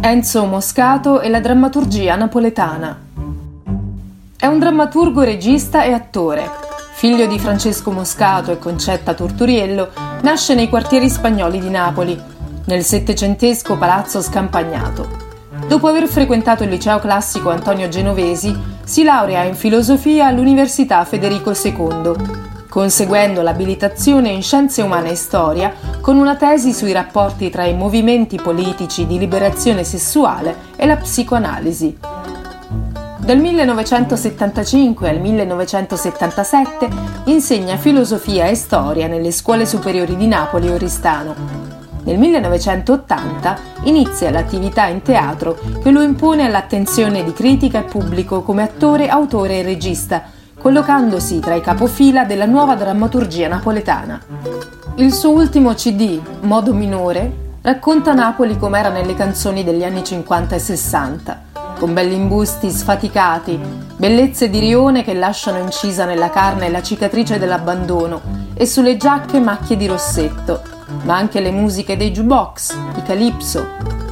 Enzo Moscato e la drammaturgia napoletana. È un drammaturgo, regista e attore. Figlio di Francesco Moscato e Concetta Torturiello, nasce nei quartieri spagnoli di Napoli, nel settecentesco palazzo Scampagnato. Dopo aver frequentato il liceo classico Antonio Genovesi, si laurea in filosofia all'Università Federico II conseguendo l'abilitazione in scienze umane e storia con una tesi sui rapporti tra i movimenti politici di liberazione sessuale e la psicoanalisi. Dal 1975 al 1977 insegna filosofia e storia nelle scuole superiori di Napoli e Oristano. Nel 1980 inizia l'attività in teatro che lo impone all'attenzione di critica e pubblico come attore, autore e regista, collocandosi tra i capofila della nuova drammaturgia napoletana. Il suo ultimo CD, Modo minore, racconta Napoli com'era nelle canzoni degli anni 50 e 60, con belli imbusti sfaticati, bellezze di rione che lasciano incisa nella carne la cicatrice dell'abbandono e sulle giacche macchie di rossetto, ma anche le musiche dei jukebox, i calipso,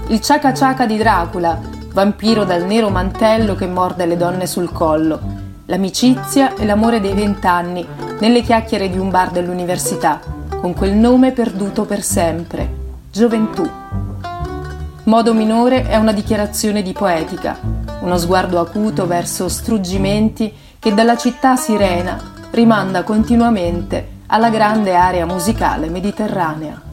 il ciaca ciaca di Dracula, vampiro dal nero mantello che morde le donne sul collo, l'amicizia e l'amore dei vent'anni nelle chiacchiere di un bar dell'università, con quel nome perduto per sempre, gioventù. Modo minore è una dichiarazione di poetica, uno sguardo acuto verso struggimenti che dalla città sirena rimanda continuamente alla grande area musicale mediterranea.